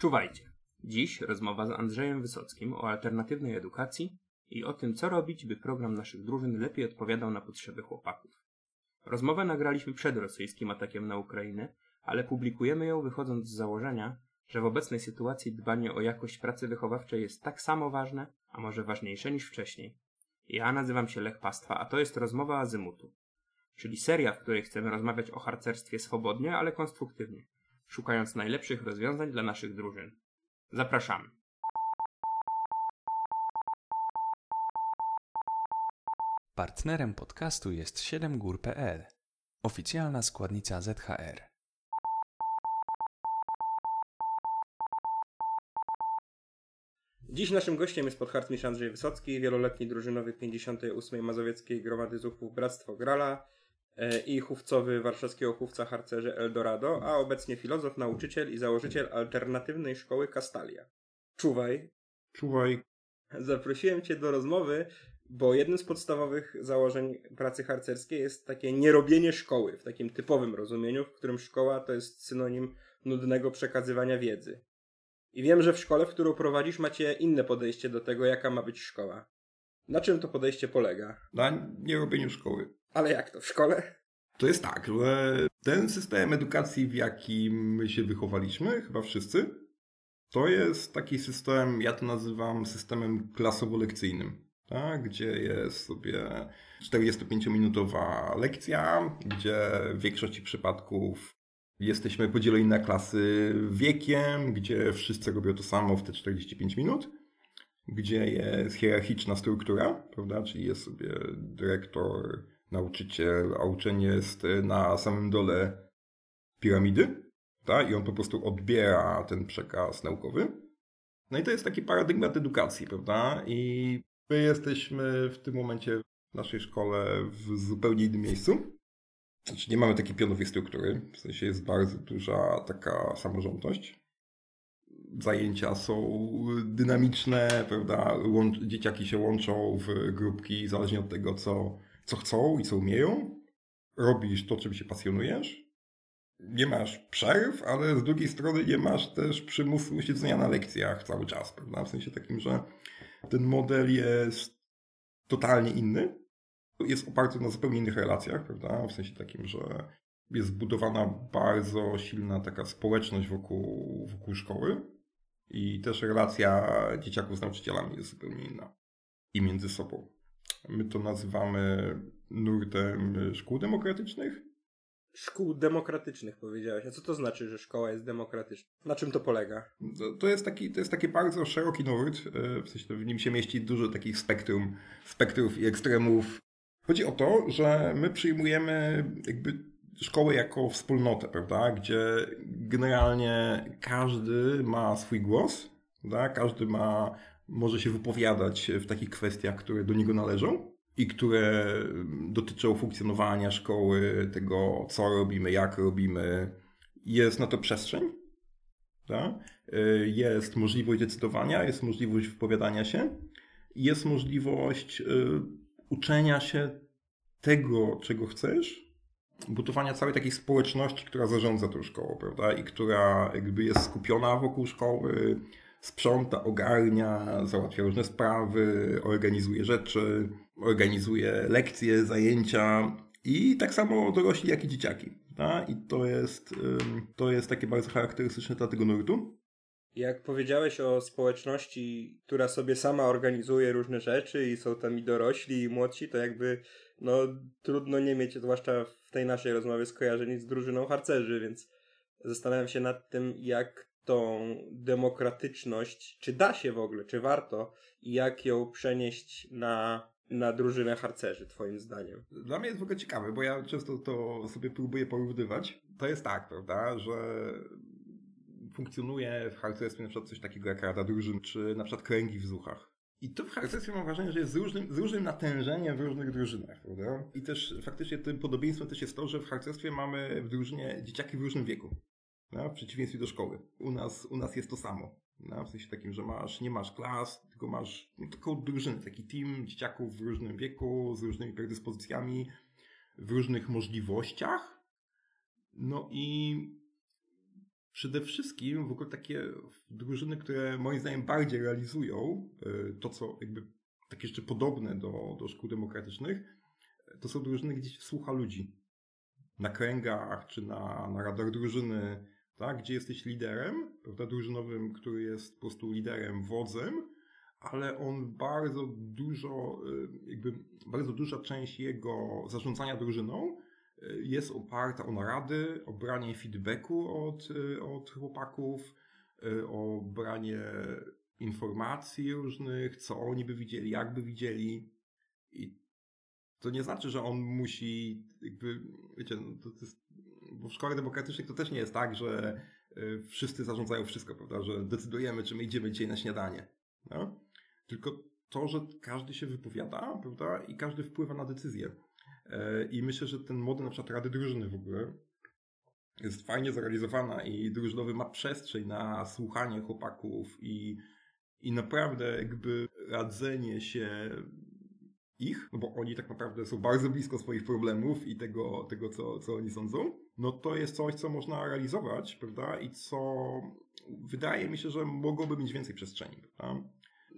Czuwajcie. Dziś rozmowa z Andrzejem Wysockim o alternatywnej edukacji i o tym, co robić, by program naszych drużyn lepiej odpowiadał na potrzeby chłopaków. Rozmowę nagraliśmy przed rosyjskim atakiem na Ukrainę, ale publikujemy ją wychodząc z założenia, że w obecnej sytuacji dbanie o jakość pracy wychowawczej jest tak samo ważne, a może ważniejsze niż wcześniej. Ja nazywam się Lech Pastwa, a to jest rozmowa Azymutu, czyli seria, w której chcemy rozmawiać o harcerstwie swobodnie, ale konstruktywnie, szukając najlepszych rozwiązań dla naszych drużyn. Zapraszamy. Partnerem podcastu jest 7gór.pl, oficjalna składnica ZHR. Dziś naszym gościem jest podharcmistrz Andrzej Wysocki, wieloletni drużynowy 58. Mazowieckiej Gromady Zuchów Bractwo Grala i chówcowy warszawskiego chówca harcerzy Eldorado, a obecnie filozof, nauczyciel i założyciel alternatywnej szkoły Kastalia. Czuwaj. Czuwaj. Zaprosiłem Cię do rozmowy, bo jednym z podstawowych założeń pracy harcerskiej jest takie nierobienie szkoły w takim typowym rozumieniu, w którym szkoła to jest synonim nudnego przekazywania wiedzy. I wiem, że w szkole, w którą prowadzisz, macie inne podejście do tego, jaka ma być szkoła. Na czym to podejście polega? Na nierobieniu szkoły. Ale jak to w szkole? To jest tak, że ten system edukacji, w jakim się wychowaliśmy, chyba wszyscy, to jest taki system, ja to nazywam systemem klasowo-lekcyjnym, tak? gdzie jest sobie 45-minutowa lekcja, gdzie w większości przypadków Jesteśmy podzieleni na klasy wiekiem, gdzie wszyscy robią to samo w te 45 minut, gdzie jest hierarchiczna struktura, prawda? Czyli jest sobie dyrektor, nauczyciel, a uczeń jest na samym dole piramidy, tak? I on po prostu odbiera ten przekaz naukowy. No i to jest taki paradygmat edukacji, prawda? I my jesteśmy w tym momencie w naszej szkole w zupełnie innym miejscu. Znaczy nie mamy takiej pionowej struktury, w sensie jest bardzo duża taka samorządność. Zajęcia są dynamiczne, prawda? Dzieciaki się łączą w grupki zależnie od tego, co, co chcą i co umieją. Robisz to, czym się pasjonujesz. Nie masz przerw, ale z drugiej strony nie masz też przymusu siedzenia na lekcjach cały czas, prawda? W sensie takim, że ten model jest totalnie inny jest oparty na zupełnie innych relacjach, prawda? W sensie takim, że jest zbudowana bardzo silna taka społeczność wokół, wokół szkoły i też relacja dzieciaków z nauczycielami jest zupełnie inna i między sobą. My to nazywamy nurtem szkół demokratycznych. Szkół demokratycznych powiedziałeś. A co to znaczy, że szkoła jest demokratyczna? Na czym to polega? To, to jest, taki, to jest taki bardzo szeroki nurt. E, w sensie w nim się mieści dużo takich spektrum, spektrów i ekstremów Chodzi o to, że my przyjmujemy jakby szkołę jako wspólnotę, prawda? Gdzie generalnie każdy ma swój głos, prawda? każdy ma, może się wypowiadać w takich kwestiach, które do niego należą i które dotyczą funkcjonowania szkoły, tego co robimy, jak robimy. Jest na to przestrzeń, prawda? jest możliwość decydowania, jest możliwość wypowiadania się, jest możliwość y, uczenia się tego, czego chcesz, budowania całej takiej społeczności, która zarządza tą szkołą, prawda? I która jakby jest skupiona wokół szkoły, sprząta, ogarnia, załatwia różne sprawy, organizuje rzeczy, organizuje lekcje, zajęcia i tak samo dorośli, jak i dzieciaki. Prawda? I to jest, to jest takie bardzo charakterystyczne dla tego nurtu. Jak powiedziałeś o społeczności, która sobie sama organizuje różne rzeczy i są tam i dorośli, i młodsi, to jakby no trudno nie mieć, zwłaszcza w tej naszej rozmowie, skojarzeń z drużyną harcerzy, więc zastanawiam się nad tym, jak tą demokratyczność, czy da się w ogóle, czy warto i jak ją przenieść na, na drużynę harcerzy, twoim zdaniem? Dla mnie jest w ogóle ciekawe, bo ja często to sobie próbuję porównywać. To jest tak, prawda, że funkcjonuje w harcerstwie na przykład coś takiego jak Rada Drużyn, czy na przykład kręgi w zuchach. I to w harcerstwie mam wrażenie, że jest z różnym, z różnym natężeniem w różnych drużynach, prawda? I też faktycznie tym podobieństwem też jest to, że w harcerstwie mamy w drużynie dzieciaki w różnym wieku. W przeciwieństwie do szkoły. U nas, u nas jest to samo. W sensie takim, że masz, nie masz klas, tylko masz no, taką drużynę, taki team dzieciaków w różnym wieku, z różnymi predyspozycjami, w różnych możliwościach. No i przede wszystkim w ogóle takie drużyny, które moim zdaniem bardziej realizują y, to, co jakby takie rzeczy podobne do, do szkół demokratycznych, to są drużyny, gdzie się słucha ludzi. Na kręgach, czy na, na radach drużyny, tak, gdzie jesteś liderem, prawda, drużynowym, który jest po prostu liderem, wodzem, ale on bardzo dużo, y, jakby bardzo duża część jego zarządzania drużyną y, jest oparta o narady, o branie feedbacku od, y, od chłopaków, o branie informacji różnych, co oni by widzieli, jak by widzieli. I to nie znaczy, że on musi, jakby, wiecie, no to, to jest, bo w szkole demokratycznych to też nie jest tak, że wszyscy zarządzają wszystko, prawda, że decydujemy, czy my idziemy dzisiaj na śniadanie. No? tylko to, że każdy się wypowiada, prawda, i każdy wpływa na decyzję. E, I myślę, że ten model na przykład Rady Drużyny w ogóle jest fajnie zrealizowana i drużynowy ma przestrzeń na słuchanie chłopaków i, i naprawdę jakby radzenie się ich, no bo oni tak naprawdę są bardzo blisko swoich problemów i tego, tego co, co oni sądzą, no to jest coś, co można realizować, prawda, i co wydaje mi się, że mogłoby mieć więcej przestrzeni, prawda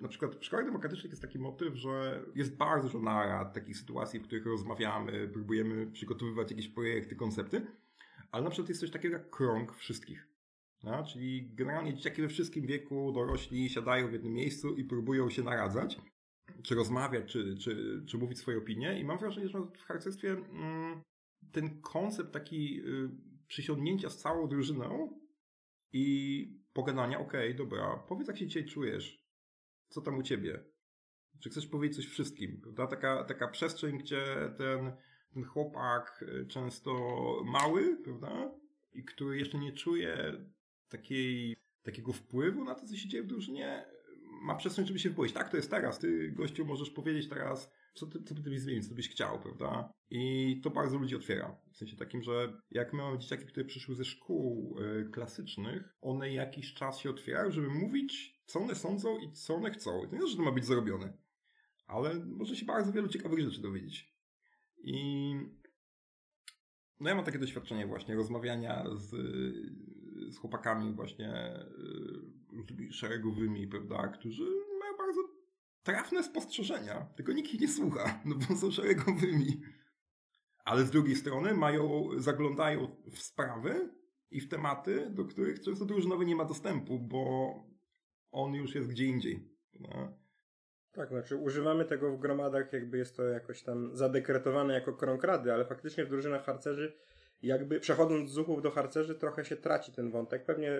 na przykład w szkołach demokratycznych jest taki motyw, że jest bardzo dużo narad, takich sytuacji, w których rozmawiamy, próbujemy przygotowywać jakieś projekty, koncepty, ale na przykład jest coś takiego jak krąg wszystkich. Czyli generalnie dzieciaki we wszystkim wieku, dorośli siadają w jednym miejscu i próbują się naradzać, czy rozmawiać, czy, czy, czy mówić swoje opinie. I mam wrażenie, że w harcerstwie mm, ten koncept taki y, przysiągnięcia z całą drużyną i pogadania, okej, okay, dobra, powiedz jak się dzisiaj czujesz, co tam u ciebie? Czy chcesz powiedzieć coś wszystkim? Prawda? Taka, taka przestrzeń, gdzie ten, ten chłopak y, często mały, prawda? I który jeszcze nie czuje takiej, takiego wpływu na to, co się dzieje w drużynie, ma przestrzeń, żeby się wypowiedzieć. Tak, to jest teraz. Ty, gościu, możesz powiedzieć teraz, co ty, co ty byś zmienić, co byś chciał, prawda? I to bardzo ludzi otwiera. W sensie takim, że jak my mamy dzieciaki, które przyszły ze szkół y, klasycznych, one jakiś czas się otwierają, żeby mówić co one sądzą i co one chcą. To nie że to ma być zrobione, ale może się bardzo wielu ciekawych rzeczy dowiedzieć. I no ja mam takie doświadczenie właśnie rozmawiania z, z chłopakami właśnie ludźmi szeregowymi, prawda, którzy mają bardzo trafne spostrzeżenia, tylko nikt ich nie słucha, no bo są szeregowymi. Ale z drugiej strony mają, zaglądają w sprawy i w tematy, do których często drużynowy nie ma dostępu, bo on już jest gdzie indziej. No. Tak, znaczy używamy tego w gromadach, jakby jest to jakoś tam zadekretowane jako krąg rady, ale faktycznie w drużynach harcerzy, jakby przechodząc z zuchów do harcerzy, trochę się traci ten wątek. Pewnie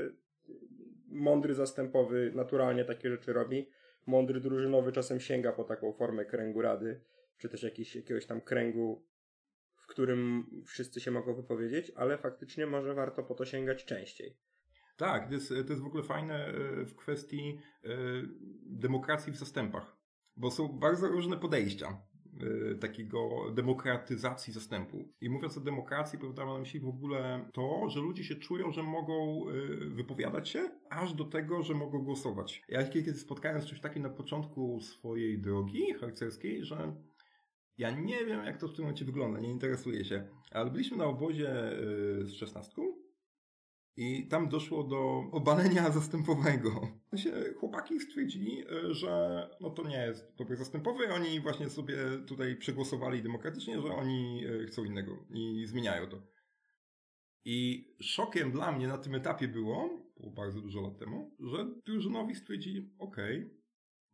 mądry zastępowy naturalnie takie rzeczy robi. Mądry drużynowy czasem sięga po taką formę kręgu rady, czy też jakiś, jakiegoś tam kręgu, w którym wszyscy się mogą wypowiedzieć, ale faktycznie może warto po to sięgać częściej. Tak, to jest, to jest w ogóle fajne e, w kwestii e, demokracji w zastępach, bo są bardzo różne podejścia takiego demokratyzacji zastępu. I mówiąc o demokracji, prawda, mam na myśli w ogóle to, że ludzie się czują, że mogą wypowiadać się, aż do tego, że mogą głosować. Ja kiedy spotkałem z czymś takim na początku swojej drogi harcerskiej, że ja nie wiem, jak to w tym momencie wygląda, nie interesuję się, ale byliśmy na obozie z szesnastką i tam doszło do obalenia zastępowego. Chłopaki stwierdzili, e, że no to nie jest dobry zastępowy. Oni właśnie sobie tutaj przegłosowali demokratycznie, że oni e, chcą innego i zmieniają to. I szokiem dla mnie na tym etapie było, było bardzo dużo lat temu, że drużynowi stwierdzili, okej,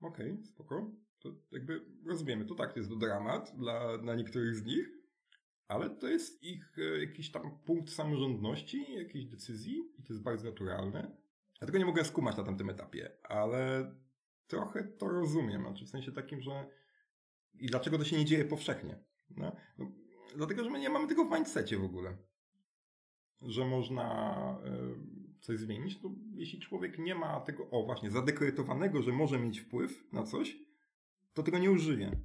okay, okej, okay, spoko, to jakby rozumiemy, to tak, to jest dramat dla, dla niektórych z nich, ale to jest ich e, jakiś tam punkt samorządności, jakiejś decyzji i to jest bardzo naturalne. Ja tego nie mogę skumać na tamtym etapie, ale trochę to rozumiem, znaczy w sensie takim, że i dlaczego to się nie dzieje powszechnie. No, no, dlatego, że my nie mamy tego w mindsetie w ogóle. Że można y, coś zmienić, to jeśli człowiek nie ma tego, o właśnie, zadekretowanego, że może mieć wpływ na coś, to tego nie użyje.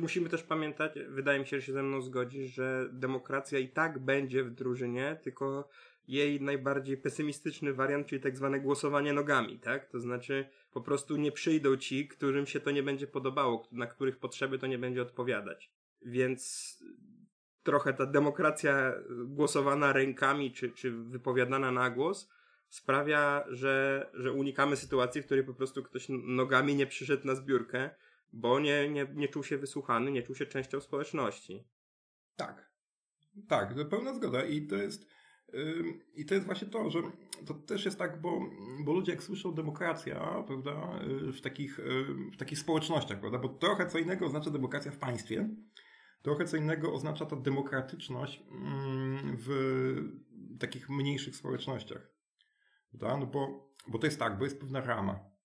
Musimy też pamiętać, wydaje mi się, że się ze mną zgodzisz, że demokracja i tak będzie w drużynie, tylko jej najbardziej pesymistyczny wariant, czyli tak zwane głosowanie nogami, tak? To znaczy po prostu nie przyjdą ci, którym się to nie będzie podobało, na których potrzeby to nie będzie odpowiadać. Więc trochę ta demokracja głosowana rękami, czy, czy wypowiadana na głos, sprawia, że, że unikamy sytuacji, w której po prostu ktoś nogami nie przyszedł na zbiórkę, bo nie, nie, nie czuł się wysłuchany, nie czuł się częścią społeczności. Tak. Tak, to pełna zgoda i to jest i to jest właśnie to, że to też jest tak, bo, bo ludzie jak słyszą demokracja, prawda, y, w takich, w takich społecznościach, prawda, bo trochę co innego oznacza demokracja w państwie, trochę co innego oznacza ta demokratyczność w takich mniejszych społecznościach. Prawda? No bo, bo to jest tak, bo jest pewna rama.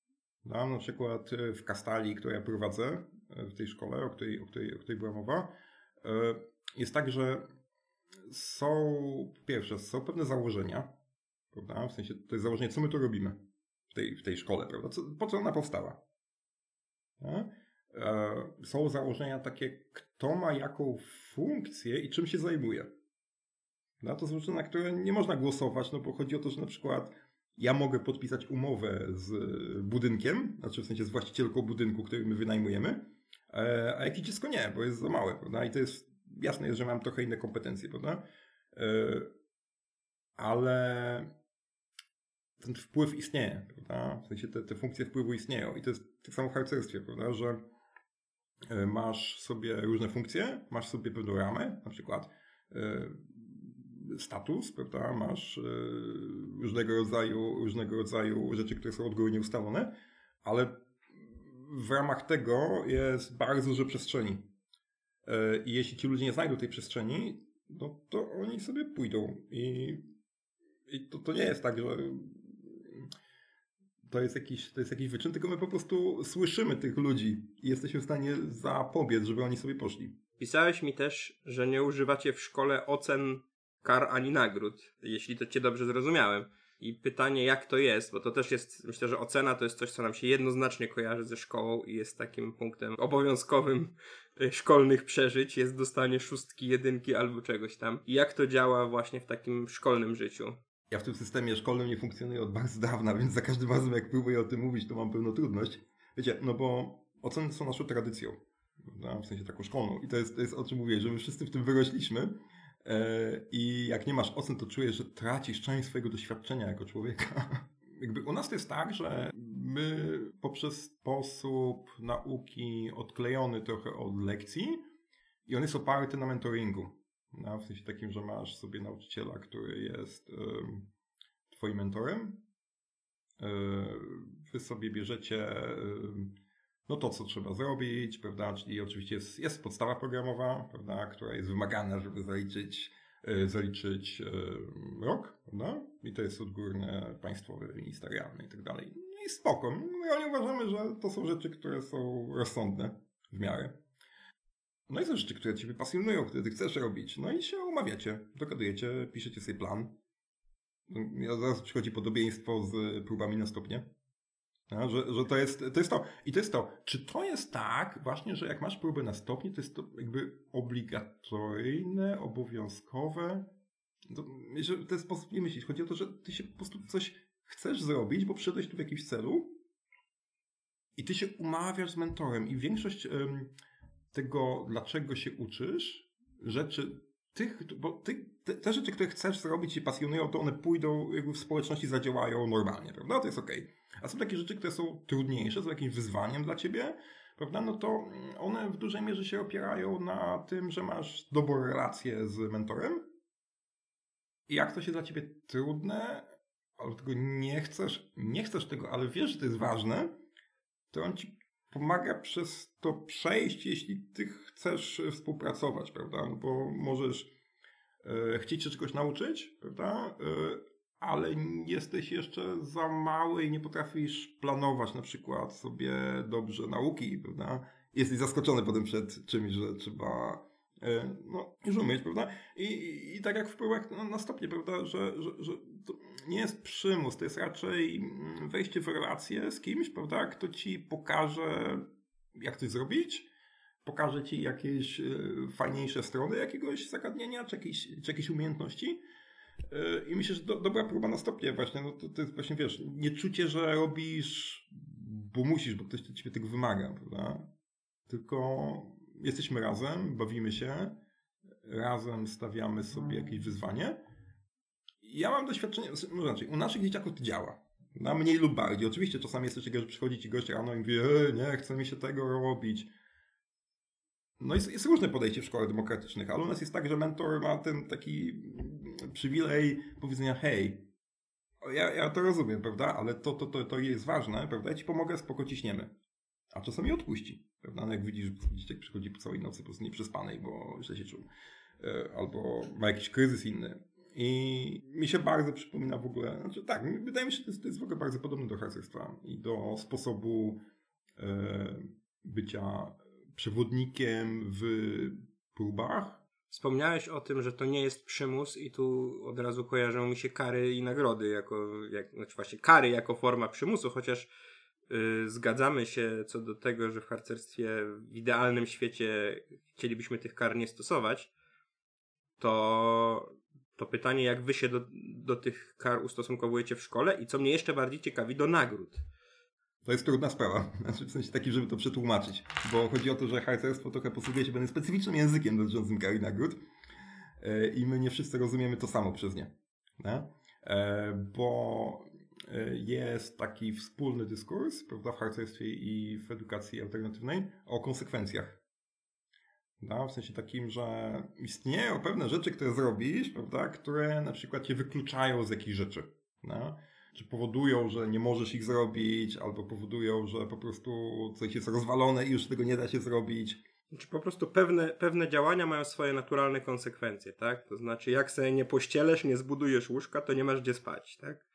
Prawda? Na przykład y, w Kastali, którą ja prowadzę, y, w tej szkole, o której, o której, o której była mowa, jest tak, że są, po pierwsze, są pewne założenia, prawda? W sensie to jest założenie, co my tu robimy w tej, w tej szkole, prawda? Co, po co ona powstała? E, są założenia takie, kto ma jaką funkcję i czym się zajmuje. No, to są rzeczy, na które nie można głosować, no bo chodzi o to, że na przykład ja mogę podpisać umowę z budynkiem, znaczy w sensie z właścicielką budynku, który my wynajmujemy, e, a jakieś dziecko nie, bo jest za małe, prawda? I to jest jasne jest, że mam trochę inne kompetencje, prawda? E, ale ten wpływ istnieje, prawda? W sensie te, te funkcje wpływu istnieją i to jest tak samo w harcerstwie, prawda? Że e, masz sobie różne funkcje, masz sobie pewną ramę, na przykład e, status, prawda? Masz różnego rodzaju, różnego rodzaju rzeczy, które są od góry nieustalone, ale w ramach tego jest bardzo dużo przestrzeni. E, I jeśli ci ludzie nie znajdą tej przestrzeni, no to oni sobie pójdą. I, i to, to nie jest tak, że to jest, jakiś, to jest jakiś wyczyn, tylko my po prostu słyszymy tych ludzi i jesteśmy w stanie zapobiec, żeby oni sobie poszli. Pisałeś mi też, że nie używacie w szkole ocen, kar ani nagród, jeśli to cię dobrze zrozumiałem. I pytanie, jak to jest, bo to też jest, myślę, że ocena to jest coś, co nam się jednoznacznie kojarzy ze szkołą i jest takim punktem obowiązkowym szkolnych przeżyć, jest dostanie szóstki, jedynki albo czegoś tam. I jak to działa właśnie w takim szkolnym życiu? Ja w tym systemie szkolnym nie funkcjonuję od bardzo dawna, więc za każdym razem, jak próbuję o tym mówić, to mam pewną trudność. Wiecie, no bo oceny są naszą tradycją, w sensie taką szkolną. I to jest, to jest o czym mówię, że my wszyscy w tym wyrośliśmy I jak nie masz ocen, to czujesz, że tracisz część swojego doświadczenia jako człowieka. Jakby u nas to jest tak, że my poprzez sposób nauki odklejony trochę od lekcji i on jest oparty na mentoringu. No, w sensie takim, że masz sobie nauczyciela, który jest um, twoim mentorem. E, wy sobie bierzecie um, no to, co trzeba zrobić, prawda, czyli oczywiście jest, jest podstawa programowa, prawda, która jest wymagana, żeby zaliczyć, e, zaliczyć e, rok, prawda, i to jest odgórne, państwowe, ministerialne i tak dalej. No I spoko. My oni uważamy, że to są rzeczy, które są rozsądne w miarę. No i są rzeczy, które Ciebie pasjonują, które Ty chcesz robić. No i się umawiacie, dogadujecie, piszecie sobie plan. Ja zaraz przychodzi podobieństwo z próbami na stopnie. No, że, że to, jest, to jest to. I to jest to. Czy to jest tak, właśnie, że jak masz próbę na stopnie, to jest to jakby obligatoryjne, obowiązkowe? To, że w ten sposób nie myślisz. Chodzi o to, że ty się po prostu coś chcesz zrobić, bo przyszedłeś tu w jakimś celu i ty się umawiasz z mentorem i większość um, tego, dlaczego się uczysz, rzeczy tych, bo ty, te, te, rzeczy, które chcesz zrobić i pasjonują, to one pójdą, w społeczności zadziałają normalnie, prawda? To jest. Okay. A są takie rzeczy, które są trudniejsze, są jakimś wyzwaniem dla ciebie, prawda? No to one w dużej mierze się opierają na tym, że masz dobrą relację z mentorem. I jak to się dla ciebie trudne, albo tego nie chcesz, nie chcesz tego, ale wiesz, że to jest ważne, to on ci pomaga przez to przejść, jeśli ty chcesz współpracować, prawda? No bo możesz e, chcieć się czegoś nauczyć, prawda? E, ale jesteś jeszcze za mały i nie potrafisz planować na przykład sobie dobrze nauki, prawda? Jesteś zaskoczony potem przed czymś, że trzeba no, już umieć, prawda? I, i, i tak jak w próbach na, na stopnie, prawda, że, że, że to nie jest przymus, to jest raczej mm, wejście w relację z kimś, prawda, kto ci pokaże, jak coś zrobić, pokaże ci jakieś e, fajniejsze strony jakiegoś zagadnienia, czy jakieś, czy jakieś umiejętności, i myślę, że do, dobra próba na stopnie właśnie, no to, to jest właśnie, wiesz, nie czucie, że robisz, bo musisz, bo ktoś ciebie tego wymaga, prawda? Tylko jesteśmy razem, bawimy się, razem stawiamy sobie jakieś wyzwanie ja mam doświadczenie, no znaczy, u naszych dzieciaków to działa. Na mniej lub bardziej. Oczywiście czasami jest coś takiego, że przychodzi ci gość rano i mówi, e, nie, chce mi się tego robić. No jest, jest różne podejście w szkołach demokratycznych, ale u nas jest tak, że mentor ma ten taki przywilej powiedzenia, hej, ja, ja to rozumiem, prawda, ale to, to, to, to jest ważne, prawda, ja ci pomogę, spoko ciśniemy. A czasami odpuści, prawda, no jak widzisz, dzieciak przychodzi po całej nocy po prostu nieprzespanej, bo źle się czuł. E, albo ma jakiś kryzys inny. I mi się bardzo przypomina w ogóle, znaczy tak, wydaje mi się, że to jest, to jest w ogóle bardzo podobne do harcerstwa i do sposobu e, bycia przewodnikiem w próbach. Wspomniałeś o tym, że to nie jest przymus i tu od razu kojarzą mi się kary i nagrody jako, jak, znaczy właśnie kary jako forma przymusu, chociaż zgadzamy się co do tego, że w harcerstwie w idealnym świecie chcielibyśmy tych kar nie stosować, to, to pytanie, jak wy się do, do tych kar ustosunkowujecie w szkole i co mnie jeszcze bardziej ciekawi, do nagród. To jest trudna sprawa, znaczy w sensie takim, żeby to przetłumaczyć, bo chodzi o to, że harcerstwo trochę posługuje się pewnym specyficznym językiem dotyczącym kar i nagród e, i my nie wszyscy rozumiemy to samo przez nie. E, bo jest taki wspólny dyskurs prawda, w harcerstwie i w edukacji alternatywnej o konsekwencjach. W sensie takim, że istnieją pewne rzeczy, które zrobisz, prawda, które na przykład cię wykluczają z jakichś rzeczy. Czy powodują, że nie możesz ich zrobić, albo powodują, że po prostu coś jest rozwalone i już tego nie da się zrobić. Czy po prostu pewne, pewne działania mają swoje naturalne konsekwencje, tak? To znaczy, jak sobie nie pościelesz, nie zbudujesz łóżka, to nie masz gdzie spać, tak?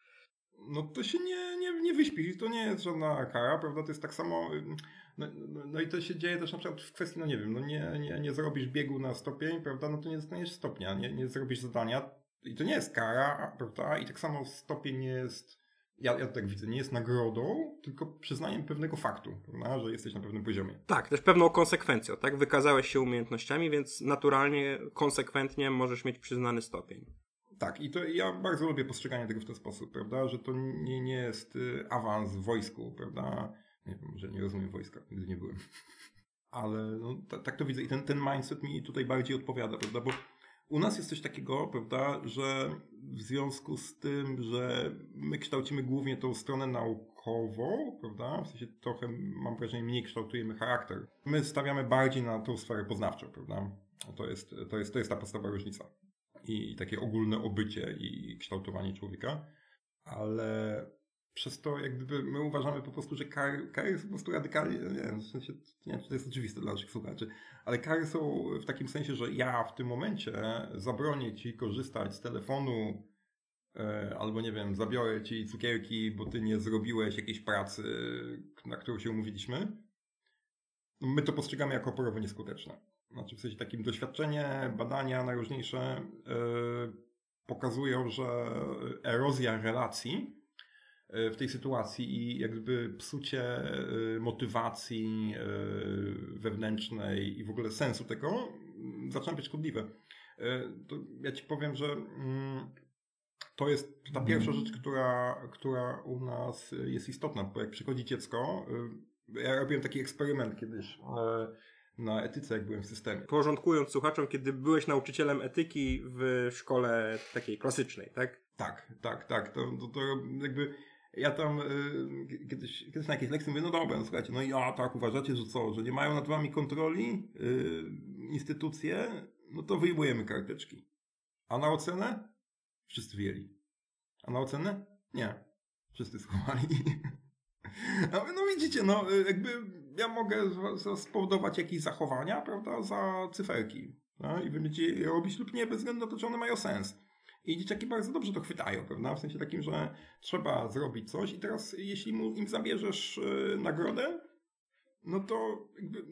No to się nie, nie, nie wyśpisz, to nie jest żadna kara, prawda? To jest tak samo. No, no, no, i to się dzieje też na przykład w kwestii, no nie wiem, no nie, nie, nie zrobisz biegu na stopień, prawda? No to nie dostaniesz stopnia, nie, nie zrobisz zadania, i to nie jest kara, prawda? I tak samo stopień nie jest, ja, ja tak widzę, nie jest nagrodą, tylko przyznaniem pewnego faktu, prawda? że jesteś na pewnym poziomie. Tak, też pewną konsekwencją, tak? Wykazałeś się umiejętnościami, więc naturalnie, konsekwentnie możesz mieć przyznany stopień. Tak, i to ja bardzo lubię postrzeganie tego w ten sposób, prawda? Że to nie, nie jest y, awans w wojsku, prawda? Nie wiem, że nie rozumiem wojska, nigdy nie byłem. Ale no, tak to widzę i ten, ten mindset mi tutaj bardziej odpowiada, prawda? Bo u nas jest coś takiego, prawda, że w związku z tym, że my kształcimy głównie tą stronę naukową, prawda, w sensie trochę, mam wrażenie, mniej kształtujemy charakter. My stawiamy bardziej na tą sferę poznawczą, prawda. To jest, to jest, to jest ta podstawowa różnica. I, takie ogólne obycie i kształtowanie człowieka. Ale przez to jakby my uważamy po prostu, że kary, kary są po prostu radykalnie, nie wiem, w sensie, nie wiem, czy to jest oczywiste dla naszych słuchaczy, ale kary są w takim sensie, że ja w tym momencie zabronię ci korzystać z telefonu e, albo nie wiem, zabiorę ci cukierki, bo ty nie zrobiłeś jakiejś pracy, na którą się umówiliśmy. No, my to postrzegamy jako oporowo nieskuteczne. Znaczy w sensie takim doświadczenie, badania najróżniejsze yy, pokazują, że erozja relacji E, w tej sytuacji i jakby psucie e, motywacji e, wewnętrznej i w ogóle sensu tego mm, zaczyna być szkodliwe. To ja ci powiem, że mm, to jest ta pierwsza rzecz, która, która u nas jest istotna, bo jak przychodzi dziecko, ja robiłem taki eksperyment kiedyś na etyce, jak byłem w systemie. Porządkując słuchaczom, kiedy byłeś nauczycielem etyki w szkole takiej klasycznej, tak? Tak, tak, tak. To, to, to jakby ja tam y, kiedyś, kiedyś na jakiejś lekcji mówię, no dobra, no słuchajcie, no i a tak uważacie, że co, że nie mają nad wami kontroli y, instytucje, no to wyjmujemy karteczki. A na ocenę? Wszyscy wieli. A na ocenę? Nie. Wszyscy schowali. No, no widzicie, no y, jakby ja mogę spowodować jakieś zachowania, prawda, za cyferki. No, I będziecie je robić lub nie, bez względu na to, czy one mają sens. I dzieciaki bardzo dobrze to chwytają, prawda? W sensie takim, że trzeba zrobić coś i teraz jeśli mu, im zabierzesz yy, nagrodę, no to jakby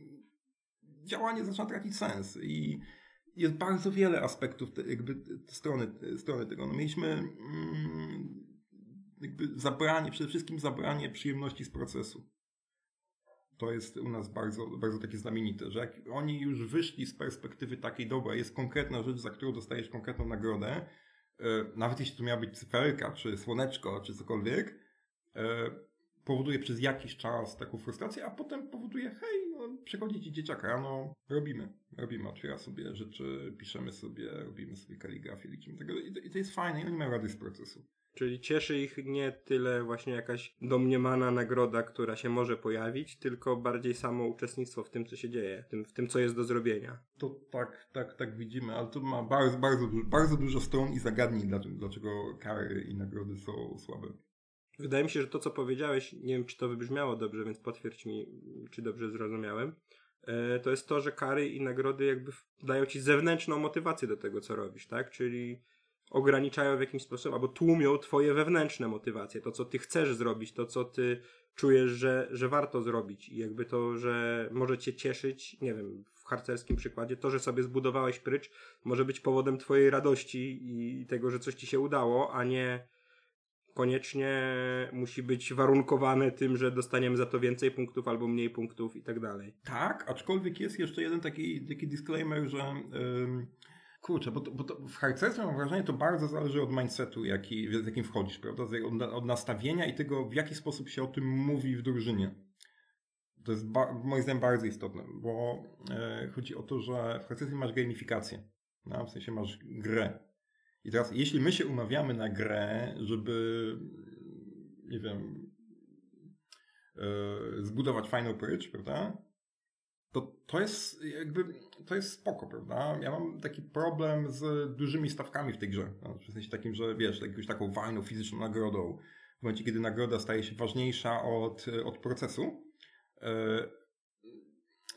działanie zaczyna tracić sens i jest bardzo wiele aspektów te, jakby strony, strony tego. No mieliśmy mm, jakby zabranie, przede wszystkim zabranie przyjemności z procesu. To jest u nas bardzo, bardzo takie znamienite, że jak oni już wyszli z perspektywy takiej, dobra, jest konkretna rzecz, za którą dostajesz konkretną nagrodę, E, nawet jeśli to miała być cyferka, czy słoneczko, czy cokolwiek, e, powoduje przez jakiś czas taką frustrację, a potem powoduje, hej, no, przychodzi ci dzieciaka, no robimy, robimy, otwiera sobie rzeczy, piszemy sobie, robimy sobie kaligrafię, liczymy tego i to, i to jest fajne i oni mają radość z procesu. Czyli cieszy ich nie tyle właśnie jakaś domniemana nagroda, która się może pojawić, tylko bardziej samo uczestnictwo w tym, co się dzieje, w tym, w tym co jest do zrobienia. To tak, tak, tak widzimy, ale to ma bardzo, bardzo, dużo, bardzo dużo stron i zagadnień, dlaczego kary i nagrody są słabe. Wydaje mi się, że to, co powiedziałeś, nie wiem, czy to wybrzmiało dobrze, więc potwierdź mi, czy dobrze zrozumiałem. E, to jest to, że kary i nagrody jakby dają ci zewnętrzną motywację do tego, co robisz, tak? Czyli ograniczają w jakimś sposób, albo tłumią twoje wewnętrzne motywacje, to co ty chcesz zrobić, to co ty czujesz, że, że warto zrobić i jakby to, że może cię cieszyć, nie wiem, w harcerskim przykładzie, to, że sobie zbudowałeś prycz, może być powodem twojej radości i tego, że coś ci się udało, a nie koniecznie musi być warunkowane tym, że dostaniemy za to więcej punktów albo mniej punktów i tak dalej. Tak, aczkolwiek jest jeszcze jeden taki, taki disclaimer, że yy, kurczę, bo, to, bo to w harcerstwie mam wrażenie, to bardzo zależy od mindsetu, jaki, z jakim wchodzisz, prawda? Od, od nastawienia i tego, w jaki sposób się o tym mówi w drużynie. To jest moim zdaniem bardzo istotne, bo e, chodzi o to, że w harcerstwie masz gamifikację. No? W sensie masz grę. I teraz, jeśli my się umawiamy na grę, żeby, nie wiem, yy, zbudować fajną prycz, prawda? To, to jest jakby, to jest spoko, prawda? Ja mam taki problem z dużymi stawkami w tej grze. No, w sensie takim, że wiesz, jakąś taką fajną fizyczną nagrodą. W momencie, kiedy nagroda staje się ważniejsza od, od procesu, yy,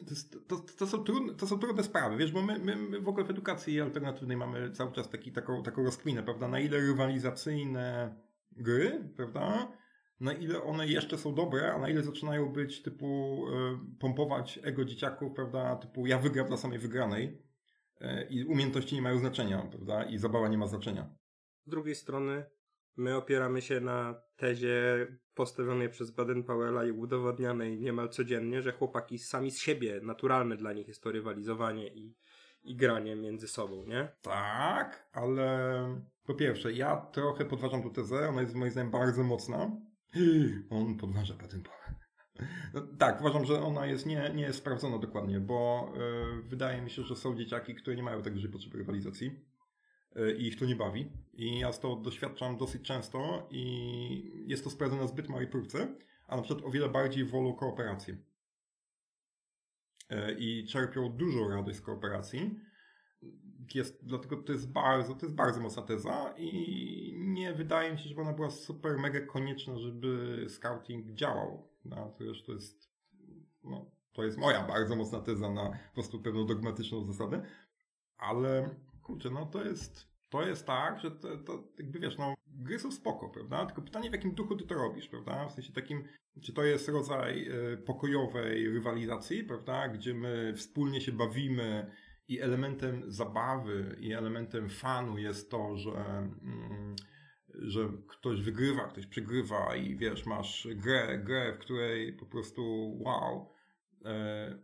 to, jest, to, to, są trudne, to są trudne sprawy, wiesz, bo my, my, my, w ogóle w edukacji alternatywnej mamy cały czas taki, taką, taką rozkminę, prawda, na ile rywalizacyjne gry, prawda, na ile one jeszcze są dobre, a na ile zaczynają być typu y, pompować ego dzieciaków, prawda, typu ja wygram dla samej wygranej y, i umiejętności nie mają znaczenia, prawda, i zabawa nie ma znaczenia. Z drugiej strony My opieramy się na tezie postawionej przez Baden-Powella i udowodnianej niemal codziennie, że chłopaki sami z siebie, naturalne dla nich jest to rywalizowanie i, i granie między sobą, nie? Tak, ale po pierwsze, ja trochę podważam tę tezę, ona jest moim zdaniem bardzo mocna. On podważa Baden-Powell. No, tak, uważam, że ona jest nie, nie jest sprawdzona dokładnie, bo yy, wydaje mi się, że są dzieciaki, które nie mają tak dużej potrzeby rywalizacji E, i ich to nie bawi. I ja to doświadczam dosyć często i jest to sprawdzone na zbyt małej próbce, a na przykład o wiele bardziej wolą kooperację. E, I czerpią dużo radość z kooperacji. Jest, dlatego to jest bardzo, to jest bardzo mocna teza i nie wydaje mi się, żeby ona była super mega konieczna, żeby scouting działał. No, to już to jest, no, to jest moja bardzo mocna teza na po prostu pewną dogmatyczną zasadę, ale kurczę, no to jest, to jest tak, że to, to jakby wiesz, no gry są spoko, prawda? Tylko pytanie w jakim duchu ty to robisz, prawda? W sensie takim, czy to jest rodzaj y, pokojowej rywalizacji, prawda? Gdzie my wspólnie się bawimy i elementem zabawy i elementem fanu jest to, że mm, że ktoś wygrywa, ktoś przegrywa i wiesz, masz grę, grę, w której po prostu wow, e,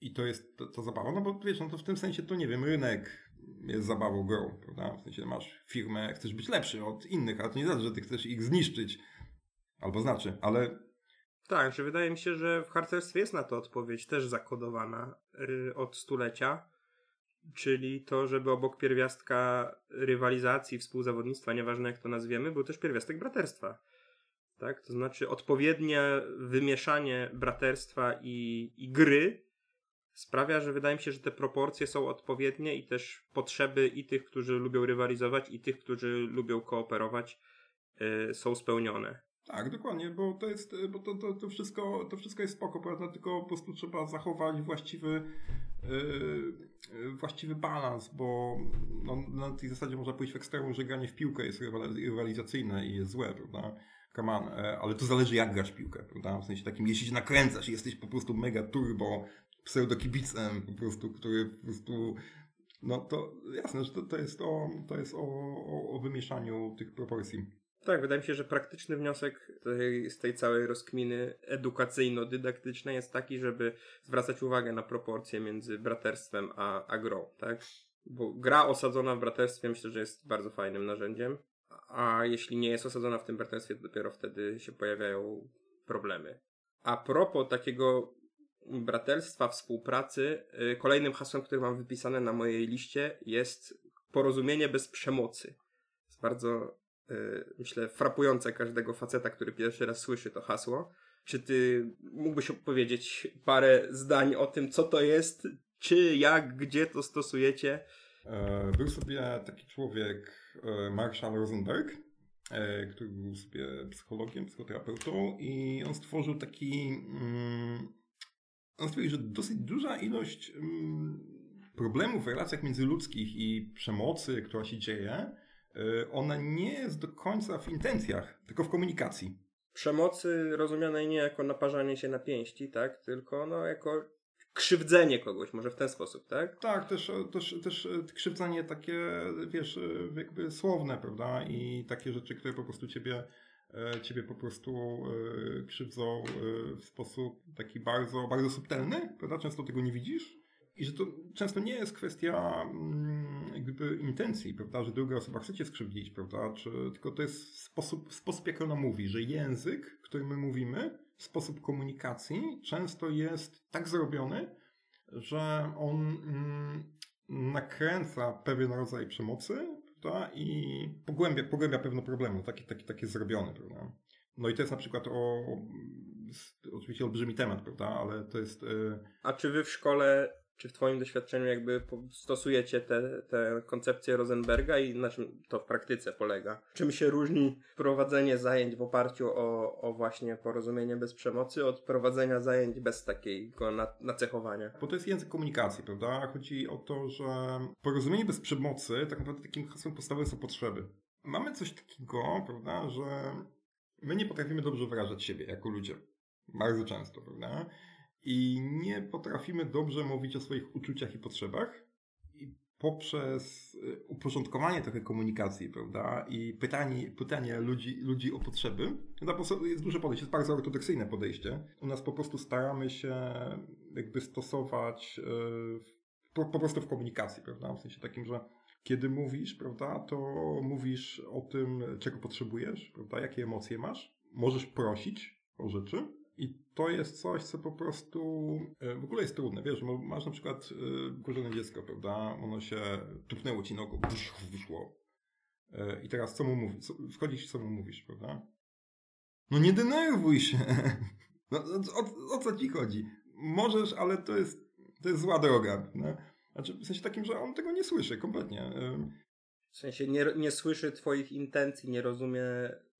i to jest to, to zabawa, no bo wiesz, no to w tym sensie to nie wiem, rynek jest zabawą grą, prawda? W sensie masz firmę, chcesz być lepszy od innych, ale to nie znaczy, że ty chcesz ich zniszczyć. Albo znaczy, ale... Tak, że wydaje mi się, że w harcerstwie jest na to odpowiedź też zakodowana yy, od stulecia, czyli to, żeby obok pierwiastka rywalizacji, współzawodnictwa, nieważne jak to nazwiemy, był też pierwiastek braterstwa. Tak? To znaczy odpowiednie wymieszanie braterstwa i, i gry sprawia, że wydaje mi się, że te proporcje są odpowiednie i też potrzeby i tych, którzy lubią rywalizować, i tych, którzy lubią kooperować, yy, są spełnione. Tak, dokładnie, bo to jest, bo to, to, to, wszystko, to wszystko jest spoko, prawda? Tylko po prostu trzeba zachować właściwy, yy, właściwy balans, bo no, na tej zasadzie można pójść w ekstremum, że granie w piłkę jest rywalizacyjne i jest złe, prawda? Come on, e, ale to zależy jak grasz piłkę, prawda? W sensie takim, jeśli się nakręcasz jesteś po prostu mega turbo pseudokibicem po prostu, który po prostu no to jasne, że to, to jest, o, to jest o, o, o wymieszaniu tych proporcji. Tak, wydaje mi się, że praktyczny wniosek z tej całej rozkminy edukacyjno-dydaktycznej jest taki, żeby zwracać uwagę na proporcje między braterstwem a, a grą, tak? Bo gra osadzona w braterstwie myślę, że jest bardzo fajnym narzędziem, a jeśli nie jest osadzona w tym partnerstwie, to dopiero wtedy się pojawiają problemy. A propos takiego bratelstwa, współpracy, y, kolejnym hasłem, które mam wypisane na mojej liście jest porozumienie bez przemocy. Jest bardzo, myślę, frapujące każdego faceta, który pierwszy raz słyszy to hasło. Czy ty mógłbyś opowiedzieć parę zdań o tym, co to jest, czy, jak, gdzie to stosujecie? E, był sobie taki człowiek, e, Marshall Rosenberg, e, który był sobie psychologiem, psychoterapeutą i on stworzył taki... Mm, on stwierdził, że dosyć duża ilość mm, problemów w relacjach międzyludzkich i przemocy, która się dzieje, ona nie jest do końca w intencjach, tylko w komunikacji. Przemocy rozumianej nie jako naparzanie się na pięści, tak? Tylko no, jako krzywdzenie kogoś, może w ten sposób, tak? Tak, też, też, też krzywdzenie takie, wiesz, jakby słowne, prawda? I takie rzeczy, które po prostu ciebie, e, ciebie po prostu e, krzywdzą e, w sposób taki bardzo, bardzo subtelny, prawda? Często tego nie widzisz. I że to często nie jest kwestia mm, jakby intencji, prawda, że druga osoba chce cię skrzywdzić, prawda, czy, tylko to jest sposób, sposób, jak ona mówi, że język, którym my mówimy, sposób komunikacji często jest tak zrobiony, że on mm, nakręca pewien rodzaj przemocy prawda? i pogłębia, pogłębia pewne problemy, takie, takie, takie zrobione. Prawda? No i to jest na przykład o, oczywiście olbrzymi temat, prawda, ale to jest... Y, A czy wy w szkole czy w Twoim doświadczeniu jakby stosujecie te, te koncepcje Rosenberga i na czym to w praktyce polega? Czym się różni prowadzenie zajęć w oparciu o, o właśnie porozumienie bez przemocy od prowadzenia zajęć bez takiego nacechowania? Bo to jest język komunikacji, prawda? Chodzi o to, że porozumienie bez przemocy, tak naprawdę takim hasłem podstawowym są potrzeby. Mamy coś takiego, prawda, że my nie potrafimy dobrze wyrażać siebie jako ludzie. Bardzo często, prawda? I nie potrafimy dobrze mówić o swoich uczuciach i potrzebach. I poprzez y, uporządkowanie trochę komunikacji, prawda, i pytanie, pytanie ludzi, ludzi o potrzeby, to jest duże podejście, jest bardzo ortodoksyjne podejście. U nas po prostu staramy się jakby stosować y, po, po prostu w komunikacji, prawda, w sensie takim, że kiedy mówisz, prawda, to mówisz o tym, czego potrzebujesz, prawda, jakie emocje masz, możesz prosić o rzeczy, i to jest coś, co po prostu e, w ogóle jest trudne. Wiesz, masz na przykład korzenne dziecko, prawda? Ono się tupnęło ci nogą, wyszło. E, I teraz co mu mówisz? Wchodzisz co mu mówisz, prawda? No nie denerwuj się. No, o, o, co ci chodzi? Możesz, ale to jest, to jest zła droga. No? Znaczy, w sensie takim, że on tego nie słyszy kompletnie. W sensie nie, nie słyszy twoich intencji, nie rozumie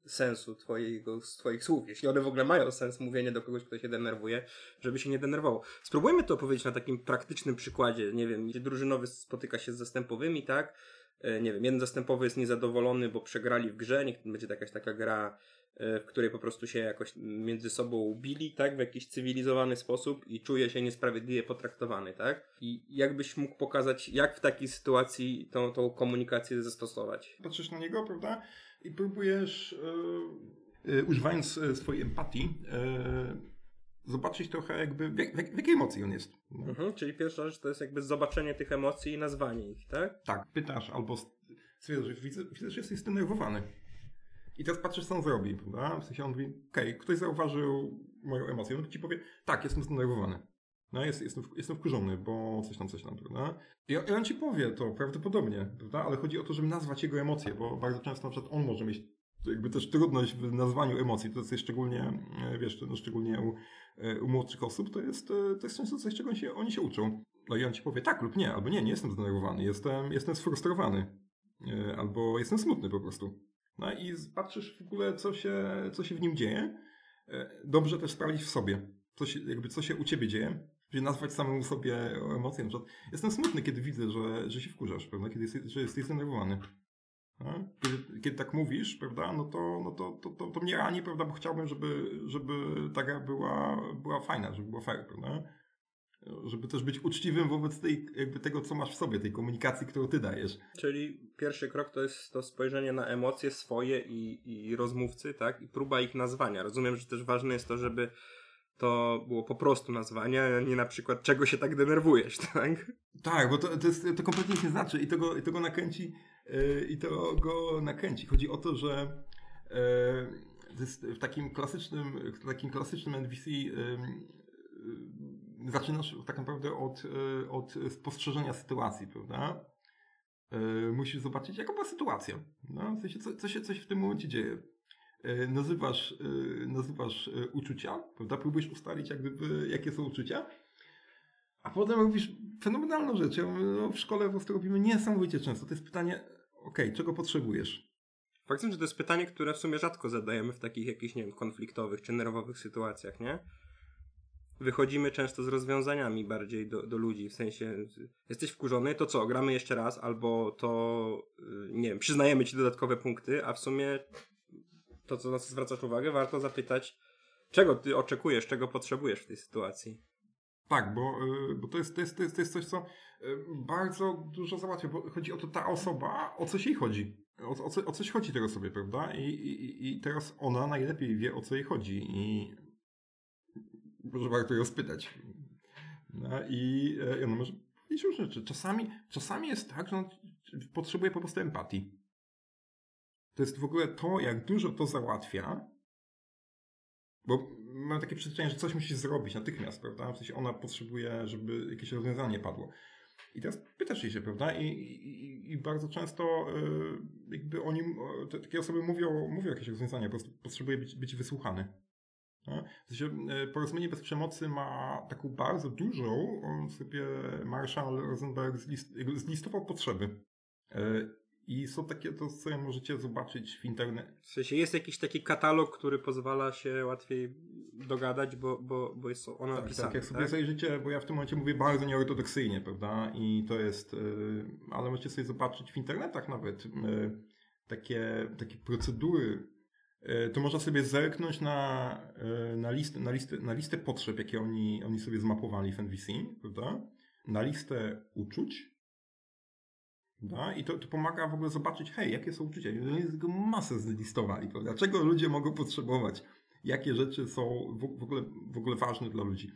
sensu twojego, twoich słów, jeśli one w ogóle mają sens, mówienie do kogoś, kto się denerwuje, żeby się nie denerwował. Spróbujmy to opowiedzieć na takim praktycznym przykładzie, nie wiem, gdzie drużynowy spotyka się z zastępowymi, tak? E, nie wiem, jeden zastępowy jest niezadowolony, bo przegrali w grze, niech będzie jakaś taka gra, e, w której po prostu się jakoś między sobą bili, tak? W jakiś cywilizowany sposób i czuje się niesprawiedliwie potraktowany, tak? I jakbyś mógł pokazać, jak w takiej sytuacji tą, tą komunikację zastosować? Patrzysz na niego, prawda? I próbujesz, e, e, używając e, swojej empatii, zobaczyć trochę jakby, w, jak, w jakiej emocji on jest. No. Mhm, czyli pierwsza rzecz to jest jakby zobaczenie tych emocji i nazwanie ich, tak? Tak, pytasz albo stwierdzasz, że widzę, widzę, że jesteś zdenerwowany. I teraz patrzysz, co on zrobi, prawda? W sensie on mówi, okej, okay, ktoś zauważył moją emocję. On ci powie, tak, jestem zdenerwowany. No, jest, jestem, jestem wkurzony, bo coś tam, coś tam, prawda? I, on ci powie to prawdopodobnie, prawda? Ale chodzi o to, żeby nazwać jego emocje, bo bardzo często na przykład on może mieć jakby też trudność w nazwaniu emocji. To jest szczególnie, e, wiesz, no szczególnie u, e, u młodszych osób, to jest, e, to jest często coś, czego oni się, oni się uczą. No i on ci powie tak lub nie, albo nie, nie jestem zdenerwowany, jestem, jestem sfrustrowany, albo jestem smutny po prostu. No i patrzysz w ogóle, co się, co się w nim dzieje. Dobrze też sprawdzić w sobie, co się, jakby co się u ciebie dzieje, Czyli nazwać samemu sobie emocje. Na przykład jestem smutny, kiedy widzę, że, że się wkurzasz, prawda? Kiedy jesteś, że jesteś zdenerwowany. Kiedy, kiedy, tak mówisz, prawda, no to, no to, to, to, to mnie rani, prawda, bo chciałbym, żeby, żeby ta gra była, była fajna, żeby była fair, prawda? Żeby też być uczciwym wobec tej, jakby tego, co masz w sobie, tej komunikacji, którą ty dajesz. Czyli pierwszy krok to jest to spojrzenie na emocje swoje i, i rozmówcy, tak? I próba ich nazwania. Rozumiem, że też ważne jest to, żeby to było po prostu nazwanie, a nie na przykład czego się tak denerwujesz, tak? Tak, bo to, to, jest, to kompletnie się znaczy i to go, i to go nakręci e, i to go nakręci. Chodzi o to, że w takim klasycznym, w takim klasycznym NVC zaczynasz tak naprawdę od, od spostrzeżenia sytuacji, prawda? Musisz zobaczyć, jaka była sytuacja. No, w sensie, co, co, się, co się w tym momencie dzieje. Nazywasz, nazywasz uczucia, prawda? Próbujesz ustalić, jak gdyby, jakie są uczucia a potem robisz fenomenalną rzecz. Ja mówię, no, w szkole po prostu robimy niesamowicie często. To jest pytanie, okej, okay, czego potrzebujesz? Faktem, że to jest pytanie, które w sumie rzadko zadajemy w takich jakichś, nie wiem, konfliktowych czy nerwowych sytuacjach, nie? Wychodzimy często z rozwiązaniami bardziej do, do ludzi, w sensie jesteś wkurzony, to co, gramy jeszcze raz, albo to, y, nie wiem, przyznajemy ci dodatkowe punkty, a w sumie to, co nas zwracasz uwagę, warto zapytać, czego ty oczekujesz, czego potrzebujesz w tej sytuacji. Tak, bo, y, bo to, jest, to, jest, to, jest, to jest coś, co y, bardzo dużo załatwia, bo chodzi o to, ta osoba, o coś jej chodzi. O, o, co, o coś chodzi tej osobie, prawda? I, i, I teraz ona najlepiej wie, o co jej chodzi i może warto ją spytać. No, i, I ona może powiedzieć różne rzeczy. Czasami, czasami jest tak, że on potrzebuje po prostu empatii. To jest w ogóle to, jak dużo to załatwia, bo mam takie przeczytanie, że coś musi zrobić natychmiast, prawda? W sensie ona potrzebuje, żeby jakieś rozwiązanie padło. I teraz pytasz jej się, prawda? I, i, i bardzo często y, jakby oni, te, takie osoby mówią, mówią jakieś rozwiązania, po potrzebuje być, być wysłuchany. No? W sensie y, porozumienie bez przemocy ma taką bardzo dużą, on sobie Marshall Rosenberg zlist, zlistował potrzeby. Y, i są takie, to sobie możecie zobaczyć w internecie. W sensie jest jakiś taki katalog, który pozwala się łatwiej dogadać, bo, bo, bo jest ona tak. Tak, jak sobie tak? zajrzycie, bo ja w tym momencie mówię bardzo nieortodoksyjnie, prawda? I to jest, yy, ale możecie sobie zobaczyć w internetach nawet yy, takie, takie procedury. Yy, to można sobie zerknąć na, na, listę, na, listę, na listę potrzeb, jakie oni, oni sobie zmapowali w NVC, prawda? Na listę uczuć, da? I to, to pomaga w ogóle zobaczyć, hej, jakie są uczucia. Oni tego masę zlistowali, prawda? Czego ludzie mogą potrzebować? Jakie rzeczy są w, w, ogóle, w ogóle ważne dla ludzi?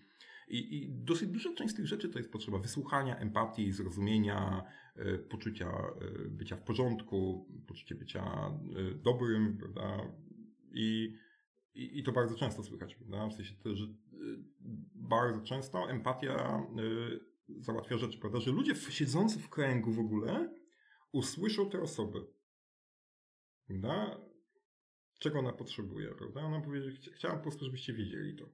I, I dosyć duża część z tych rzeczy to jest potrzeba wysłuchania, empatii, zrozumienia, y, poczucia y, bycia w porządku, poczucie bycia y, dobrym, prawda? I, i, I to bardzo często słychać, prawda? W sensie to, że bardzo często empatia załatwia rzeczy, prawda? Że ludzie siedzący w kręgu w ogóle usłyszą te osoby. Prawda? Czego ona potrzebuje, prawda? Ona powie, że chciałam po prostu, żebyście wiedzieli to.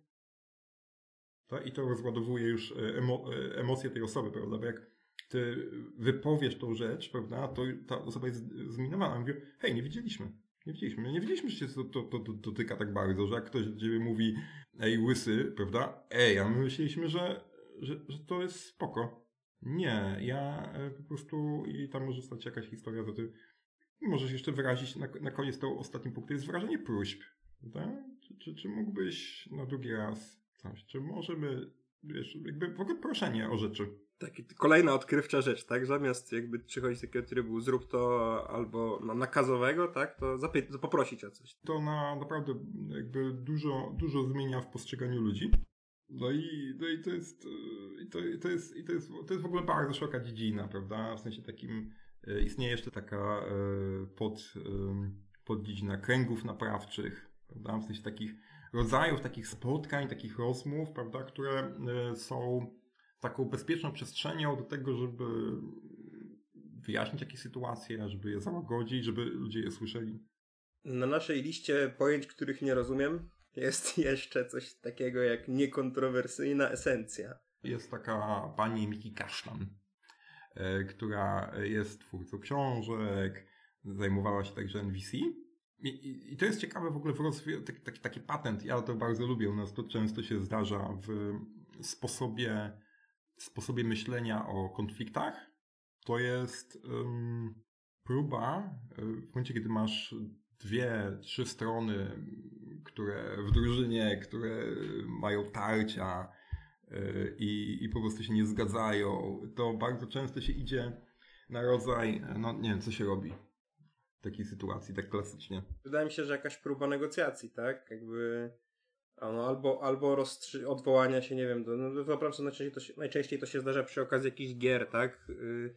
Tak? I to rozładowuje już e, emo e, emocje tej osoby, prawda? Bo jak ty wypowiesz tą rzecz, prawda, to ta osoba jest zminowana. Mówi, hej, nie widzieliśmy. Nie widzieliśmy. Nie widzieliśmy, że się to, to, to, to dotyka tak bardzo, że jak ktoś do ciebie mówi, ej, łysy, prawda? Ej, a my myśleliśmy, że, że, że to jest spoko. Nie, ja e, po prostu i tam może stać jakaś historia, to ty możesz jeszcze wyrazić na, na koniec to ostatni punkt, to jest wyrażenie próśb. Tak? Czy, czy, czy mógłbyś na drugi raz coś, czy możemy, wiesz, jakby w ogóle proszenie o rzeczy. Taki, kolejna odkrywcza rzecz, tak? Zamiast jakby przychodzić z takiego trybu zrób to albo no, nakazowego, tak? To, zapy- poprosić o coś. To na, naprawdę jakby dużo, dużo zmienia w postrzeganiu ludzi. No i, no i to jest, e, i to, i to jest, i to jest, to jest w ogóle bardzo szeroka dziedzina, prawda? W sensie takim e, istnieje jeszcze taka e, pod, poddziedzina kręgów naprawczych, prawda? W sensie takich rodzajów, takich spotkań, takich rozmów, prawda? Które są taką bezpieczną przestrzenią do tego, żeby wyjaśnić jakieś sytuacje, żeby je załagodzić, żeby ludzie je słyszeli. Na naszej liście pojęć, których nie rozumiem, jest jeszcze coś takiego jak niekontrowersyjna esencja. Jest taka pani Miki Kasztan, e, która jest twórcą książek, zajmowała się także NVC. I, i, I, to jest ciekawe w ogóle w rozwoju, taki, taki, taki patent, ja to bardzo lubię, u nas to często się zdarza w sposobie, sposobie myślenia o konfliktach. To jest um, próba, e, w momencie kiedy masz dwie, trzy strony które w drużynie, które mają tarcia y, i, i po prostu się nie zgadzają, to bardzo często się idzie na rodzaj, no nie wiem, co się robi w takiej sytuacji, tak klasycznie. Wydaje mi się, że jakaś próba negocjacji, tak? Jakby no, albo, albo rozstrzy- odwołania się, nie wiem, do, no, najczęściej to, się, najczęściej to się zdarza przy okazji jakichś gier, tak? Yy,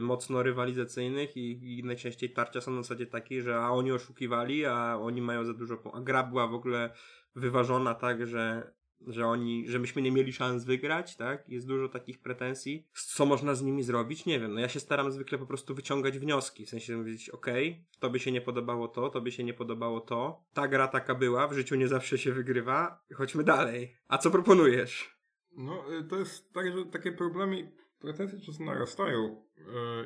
mocno rywalizacyjnych i, i najczęściej tarcia są na zasadzie takiej, że a oni oszukiwali, a oni mają za dużo, a gra była w ogóle wyważona tak, że że oni, że myśmy nie mieli szans wygrać, tak? Jest dużo takich pretensji. Co można z nimi zrobić? Nie wiem. No ja się staram zwykle po prostu wyciągać wnioski, w sensie mówić, okej, okay, to by się nie podobało to, to by się nie podobało to. Ta gra taka była, w życiu nie zawsze się wygrywa, chodźmy dalej. A co proponujesz? No, y, to jest tak, że takie problemy, pretensje często narastają yy,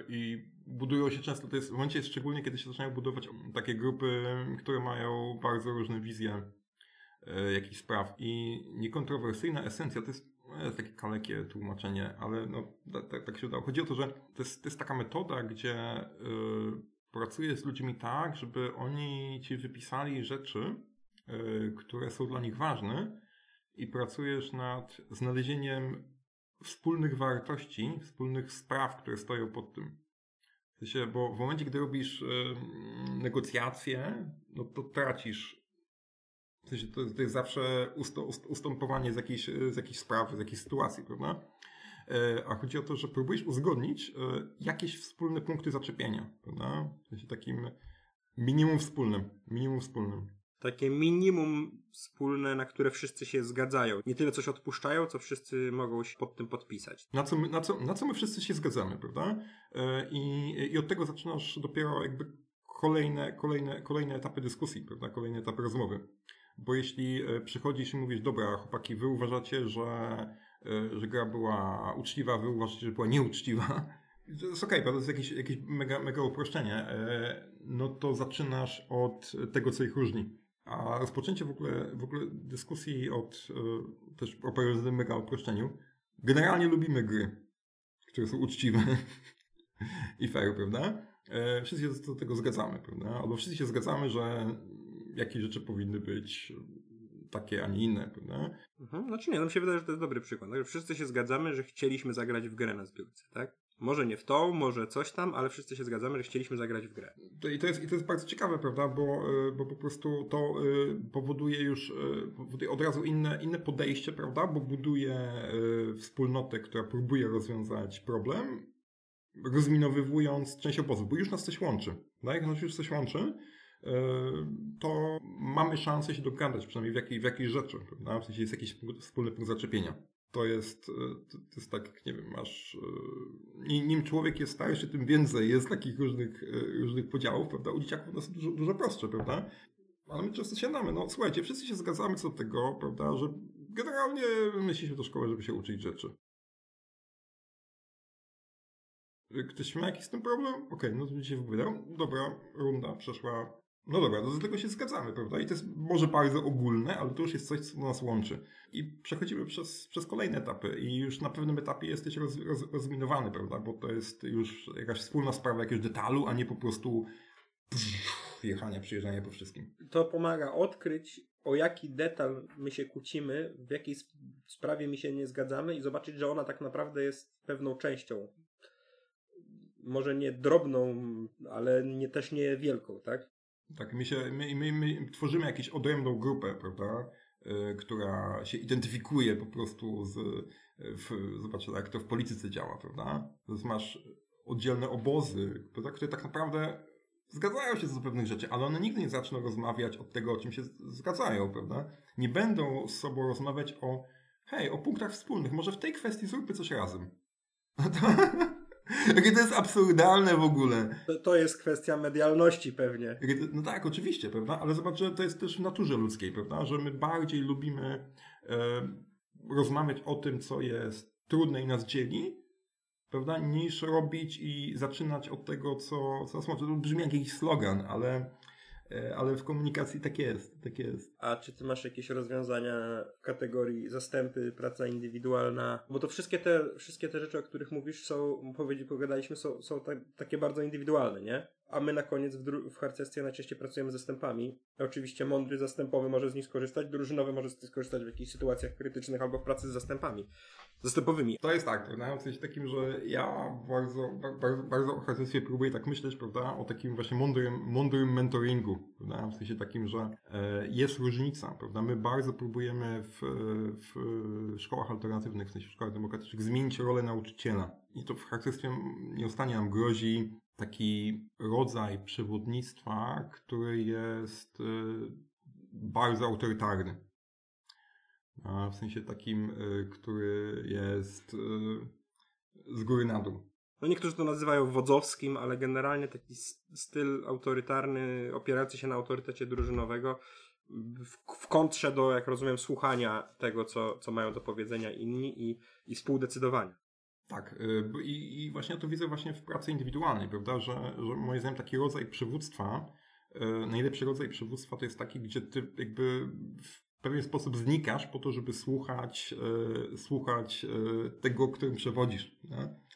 i budują się często, to jest w momencie szczególnie, kiedy się zaczynają budować takie grupy, które mają bardzo różne wizje E, jakichś spraw i niekontrowersyjna esencja to jest, no, jest takie kalekie tłumaczenie, ale no, tak, tak się udało. Chodzi o to, że to jest, to jest taka metoda, gdzie y, pracujesz z ludźmi tak, żeby oni ci wypisali rzeczy, y, które są dla nich ważne i pracujesz nad znalezieniem wspólnych wartości, wspólnych spraw, które stoją pod tym. W sensie, bo w momencie, gdy robisz y, negocjacje, no to tracisz w sensie to, to jest zawsze ustępowanie z jakiejś, z jakiejś sprawy, z jakiejś sytuacji, prawda? E, a chodzi o to, że próbujesz uzgodnić e, jakieś wspólne punkty zaczepienia, prawda? W sensie takim minimum wspólnym, minimum wspólnym. Takie minimum wspólne, na które wszyscy się zgadzają. Nie tyle coś odpuszczają, co wszyscy mogą się pod tym podpisać. Na co my, na co, na co my wszyscy się zgadzamy, prawda? E, I, I od tego zaczynasz dopiero jakby kolejne, kolejne, kolejne etapy dyskusji, prawda? Kolejne etapy rozmowy. Bo jeśli e, przychodzisz i mówisz, dobra, chłopaki, wy uważacie, że, e, że gra była uczciwa, wy uważacie, że była nieuczciwa, to jest okej, okay, to jest jakieś, jakieś mega, mega uproszczenie, no to zaczynasz od tego, co ich różni. A rozpoczęcie w ogóle, w ogóle dyskusji od, też opowiadając mega uproszczeniu, generalnie lubimy gry, które są uczciwe i fair, prawda? Wszyscy się do tego zgadzamy, prawda? Albo wszyscy się zgadzamy, że jakie rzeczy powinny być takie, a nie inne, prawda? Mhm. Znaczy nie, no mi się wydaje, że to jest dobry przykład. Wszyscy się zgadzamy, że chcieliśmy zagrać w grę na zbiórce, tak? Może nie w tą, może coś tam, ale wszyscy się zgadzamy, że chcieliśmy zagrać w grę. I to jest, i to jest bardzo ciekawe, prawda? Bo, e, bo po prostu to e, powoduje już e, powoduje od razu inne, inne podejście, prawda? Bo buduje wspólnotę, która próbuje rozwiązać problem, rozminowywując część obozu, bo już nas coś łączy. Tak? Jak nas już coś łączy, to mamy szansę się dogadać, przynajmniej w, jakiej, w jakiejś rzeczy, prawda? W sensie jest jakiś wspólny punkt zaczepienia. To jest, to jest tak, nie wiem, masz, nim człowiek jest starszy, tym więcej jest takich różnych, różnych podziałów, prawda? U dzieciaków to jest dużo, dużo prostsze, prawda? Ale my często siadamy, no słuchajcie, wszyscy się zgadzamy co do tego, prawda, że generalnie myślimy do szkoły, żeby się uczyć rzeczy. Ktoś ma jakiś z tym problem? Okej, okay, no to będzie się. Dobra, runda przeszła no dobra, no do tego się zgadzamy, prawda? I to jest może bardzo ogólne, ale to już jest coś, co nas łączy. I przechodzimy przez, przez kolejne etapy i już na pewnym etapie jesteś roz, roz, rozminowany, prawda? Bo to jest już jakaś wspólna sprawa jakiegoś detalu, a nie po prostu pff, jechanie, przyjeżdżanie po wszystkim. To pomaga odkryć, o jaki detal my się kłócimy, w jakiej sprawie my się nie zgadzamy i zobaczyć, że ona tak naprawdę jest pewną częścią. Może nie drobną, ale nie, też nie wielką, tak? Tak, my, się, my, my, my tworzymy jakąś odrębną grupę, prawda, y, która się identyfikuje po prostu z, w, zobaczcie, jak to w polityce działa, prawda? Więc masz oddzielne obozy, prawda, które tak naprawdę zgadzają się co do pewnych rzeczy, ale one nigdy nie zaczną rozmawiać od tego, o czym się zgadzają, prawda? Nie będą z sobą rozmawiać o, hej, o punktach wspólnych, może w tej kwestii zróbmy coś razem. Jakie to jest absurdalne w ogóle. To, to jest kwestia medialności pewnie. No tak, oczywiście, prawda? Ale zobacz, że to jest też w naturze ludzkiej, prawda? Że my bardziej lubimy e, rozmawiać o tym, co jest trudne i nas dzieli, prawda? Niż robić i zaczynać od tego, co, co nas może. To brzmi jak jakiś slogan, ale ale w komunikacji tak jest, tak jest. A czy ty masz jakieś rozwiązania w kategorii zastępy, praca indywidualna? Bo to wszystkie te, wszystkie te rzeczy, o których mówisz są, pogadaliśmy, są, są tak, takie bardzo indywidualne, nie? A my na koniec w, dru- w harcerstwie najczęściej pracujemy z zastępami. Oczywiście mądry zastępowy może z nich skorzystać, drużynowy może z nich skorzystać w jakichś sytuacjach krytycznych albo w pracy z zastępami. Zastępowymi. To jest tak, prawda? W sensie takim, że ja bardzo, bardzo, bardzo o harcerstwie próbuję tak myśleć, prawda? O takim właśnie mądrym, mądrym mentoringu, prawda? W sensie takim, że e, jest różnica, prawda? My bardzo próbujemy w, w szkołach alternatywnych, w sensie w szkołach demokratycznych zmienić rolę nauczyciela. I to w harcerstwie nieustannie nam grozi taki rodzaj przewodnictwa, który jest e, bardzo autorytarny. W sensie takim, y, który jest y, z góry na dół. No niektórzy to nazywają wodzowskim, ale generalnie taki styl autorytarny, opierający się na autorytecie drużynowego, w, w kontrze do, jak rozumiem, słuchania tego, co, co mają do powiedzenia inni i, i współdecydowania. Tak, y, i, i właśnie to widzę właśnie w pracy indywidualnej, prawda, że, że moim zdaniem taki rodzaj przywództwa, najlepszy rodzaj przywództwa to jest taki, gdzie ty jakby w pewien sposób znikasz po to, żeby słuchać, e, słuchać tego, którym przewodzisz. Nie?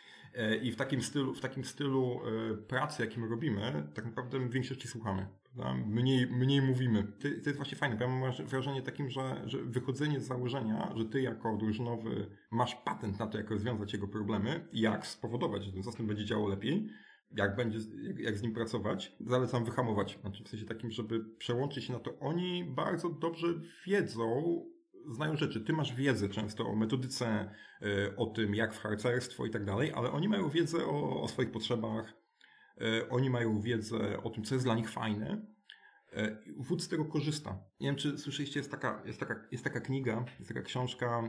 I w takim stylu, w takim stylu pracy, jakim robimy, tak naprawdę my większości słuchamy. Mniej, mniej mówimy. To, jest właśnie fajne, bo ja mam wrażenie takim, że, że wychodzenie z założenia, że ty jako drużynowy masz patent na to, jak rozwiązać jego problemy jak spowodować, że ten system będzie działał lepiej, jak będzie, jak, jak, z nim pracować, zalecam wyhamować. Znaczy w sensie takim, żeby przełączyć się na to. Oni bardzo dobrze wiedzą, znają rzeczy. Ty masz wiedzę często o metodyce, e, o tym, jak w harcerstwo i tak dalej, ale oni mają wiedzę o, o swoich potrzebach, oni mają wiedzę o tym, co jest dla nich fajne E, wódz z tego korzysta. Nie wiem, czy słyszeliście, jest taka, jest taka, jest taka kniga, jest taka książka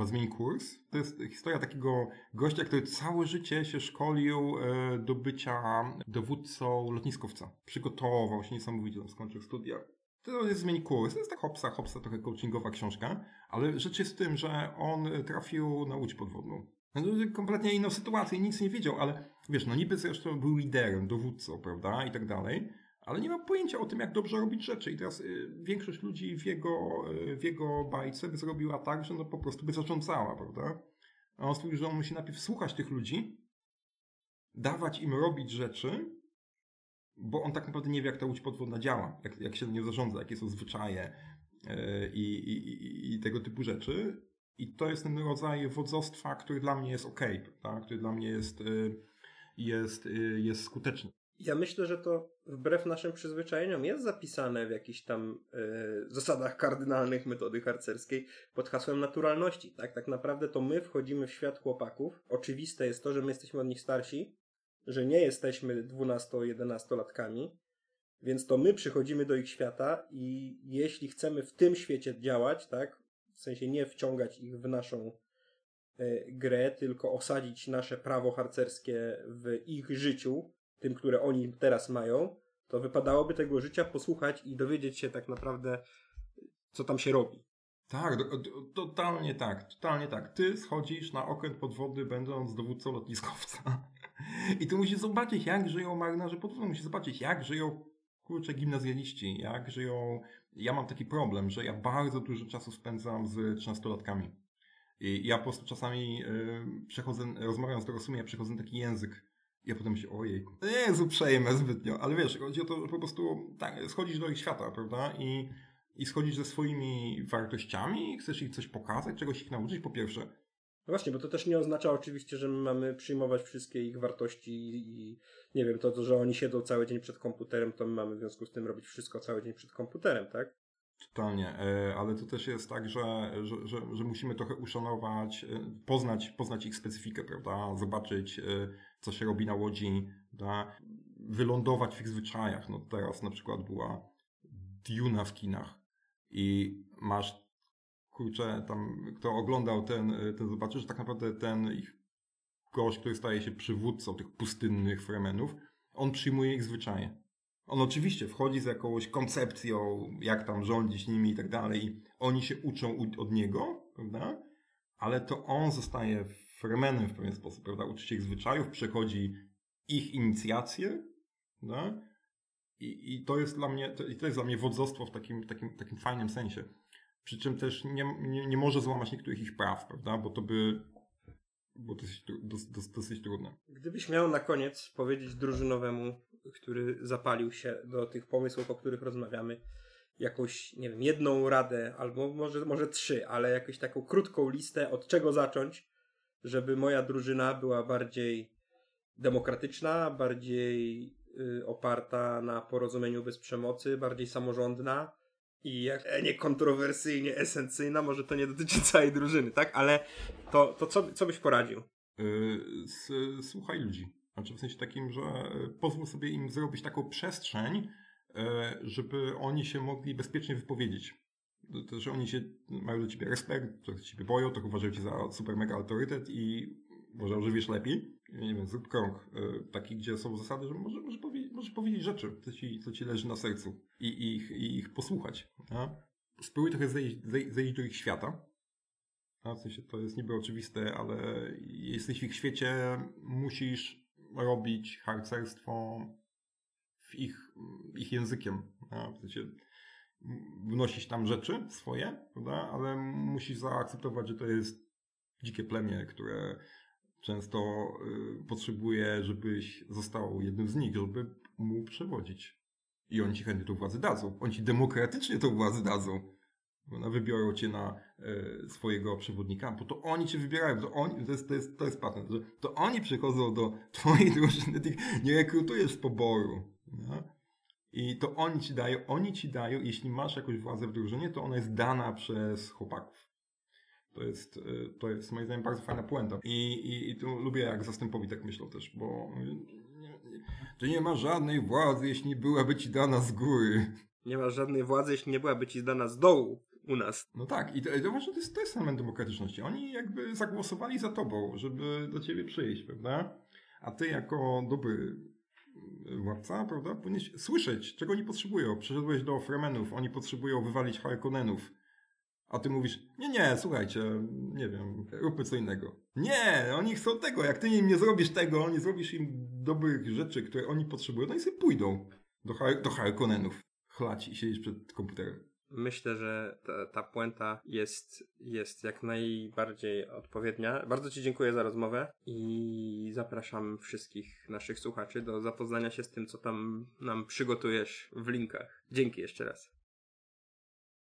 e, Zmień kurs. To jest historia takiego gościa, który całe życie się szkolił e, do bycia dowódcą lotniskowca. Przygotował się niesamowicie, skończył studia. To jest Zmień kurs. To jest tak hopsa, hopsa, trochę coachingowa książka, ale rzecz jest w tym, że on trafił na łódź podwodną. No, kompletnie inną sytuację, nic nie wiedział, ale wiesz, no niby zresztą był liderem, dowódcą, prawda, i tak dalej ale nie ma pojęcia o tym, jak dobrze robić rzeczy. I teraz y, większość ludzi w jego, y, w jego bajce by zrobiła tak, że no po prostu by zarządzała, prawda? A on stwierdził, że on musi najpierw słuchać tych ludzi, dawać im robić rzeczy, bo on tak naprawdę nie wie, jak ta łódź podwodna działa, jak, jak się nie zarządza, jakie są zwyczaje y, i, i, i tego typu rzeczy. I to jest ten rodzaj wodzostwa, który dla mnie jest ok, prawda? który dla mnie jest, y, jest, y, jest skuteczny. Ja myślę, że to wbrew naszym przyzwyczajeniom jest zapisane w jakichś tam y, zasadach kardynalnych metody harcerskiej pod hasłem naturalności. Tak? tak naprawdę to my wchodzimy w świat chłopaków. Oczywiste jest to, że my jesteśmy od nich starsi, że nie jesteśmy 12-11 latkami, więc to my przychodzimy do ich świata i jeśli chcemy w tym świecie działać, tak, w sensie nie wciągać ich w naszą y, grę, tylko osadzić nasze prawo harcerskie w ich życiu, tym, które oni teraz mają, to wypadałoby tego życia posłuchać i dowiedzieć się tak naprawdę, co tam się robi. Tak, do, do, totalnie tak, totalnie tak. Ty schodzisz na okręt podwody, będąc dowódcą lotniskowca. I tu musisz zobaczyć, jak żyją marynarze podwodni. Musisz zobaczyć, jak żyją kurcze gimnazjaliści, jak żyją... Ja mam taki problem, że ja bardzo dużo czasu spędzam z 13-latkami. I ja po prostu czasami yy, przechodzę, rozmawiam z dorosłymi, ja przechodzę taki język ja potem się, ojej, nie jest uprzejme zbytnio, ale wiesz, chodzi o to, że po prostu tak, schodzisz do ich świata, prawda? I, i schodzisz ze swoimi wartościami, chcesz ich coś pokazać, czegoś ich nauczyć, po pierwsze. No właśnie, bo to też nie oznacza oczywiście, że my mamy przyjmować wszystkie ich wartości i nie wiem, to, że oni siedzą cały dzień przed komputerem, to my mamy w związku z tym robić wszystko cały dzień przed komputerem, tak? Totalnie, e, ale to też jest tak, że, że, że, że, musimy trochę uszanować, e, poznać, poznać ich specyfikę, prawda? Zobaczyć, e, co się robi na łodzi, prawda? Wylądować w ich zwyczajach. No teraz na przykład była Duna w kinach i masz, kurczę, tam, kto oglądał ten, ten zobaczy, że tak naprawdę ten ich gość, który staje się przywódcą tych pustynnych fremenów, on przyjmuje ich zwyczaje. On oczywiście wchodzi z jakąś koncepcją, jak tam rządzić nimi i tak dalej. Oni się uczą od niego, prawda? Ale to on zostaje fremenem w pewien sposób, prawda? Uczy się ich zwyczajów, przechodzi ich inicjację, prawda? I, I to jest dla mnie, to, i to jest dla mnie wodzostwo w takim, takim, takim fajnym sensie. Przy czym też nie, nie, nie może złamać niektórych ich praw, prawda? Bo to by było dosyć, dosyć, dosyć trudne. Gdybyś miał na koniec powiedzieć drużynowemu który zapalił się do tych pomysłów, o których rozmawiamy, jakąś, nie wiem, jedną radę, albo może, może trzy, ale jakąś taką krótką listę, od czego zacząć, żeby moja drużyna była bardziej demokratyczna, bardziej y, oparta na porozumieniu bez przemocy, bardziej samorządna i jak e, nie kontrowersyjnie esencyjna, może to nie dotyczy całej drużyny, tak? Ale to, to co, co byś poradził? Yy, słuchaj ludzi. Znaczy w sensie takim, że e, pozwól sobie im zrobić taką przestrzeń, e, żeby oni się mogli bezpiecznie wypowiedzieć. To- To, że oni się mają do ciebie respekt, trochę ciebie boją, trochę uważają cię za super mega autorytet i uważają, że wiesz lepiej. Nie wiem, zrób krąg e, taki, gdzie są zasady, że może, może, powie, może powiedzieć rzeczy, co ci, co ci leży na sercu i, i, ich, i ich posłuchać. A? Spróbuj trochę zejść, zej- zejść do ich świata. A w sensie to jest niby oczywiste, ale jesteś w ich świecie, musisz robić harcerstwo w ich, ich językiem. A w sensie wnosić tam rzeczy swoje, prawda? ale musisz zaakceptować, że to jest dzikie plemię, które często y, potrzebuje, żebyś został jednym z nich, żeby mu przewodzić. I oni ci chętnie tą władzę dadzą. Oni ci demokratycznie tą władzę dadzą. Prawda? Wybiorą cię na e, swojego przewodnika, bo to oni cię wybierają, to, oni, to, jest, to, jest, to jest patent, że to oni przychodzą do twojej drużyny, ty nie rekrutujesz z poboru. Nie? I to oni ci dają, oni ci dają, jeśli masz jakąś władzę w drużynie, to ona jest dana przez chłopaków. To jest, e, to jest moim zdaniem bardzo fajna puenta. I, i, i tu lubię, jak zastępowi tak myślą też, bo ty nie ma żadnej władzy, jeśli byłaby ci dana z góry. Nie masz żadnej władzy, jeśli nie byłaby ci zdana z dołu u nas. No tak, i to, to właśnie to jest, to jest element demokratyczności. Oni jakby zagłosowali za tobą, żeby do ciebie przyjść, prawda? A ty jako dobry władca, prawda, powinieneś słyszeć, czego oni potrzebują. Przyszedłeś do Fremenów, oni potrzebują wywalić Harkonnenów. A ty mówisz, nie, nie, słuchajcie, nie wiem, róbmy co innego. Nie, oni chcą tego, jak ty im nie zrobisz tego, nie zrobisz im dobrych rzeczy, które oni potrzebują, no i sobie pójdą do, do Harkonnenów. Chlać i siedzieć przed komputerem. Myślę, że ta, ta puenta jest, jest jak najbardziej odpowiednia. Bardzo Ci dziękuję za rozmowę i zapraszam wszystkich naszych słuchaczy do zapoznania się z tym, co tam nam przygotujesz w linkach. Dzięki jeszcze raz.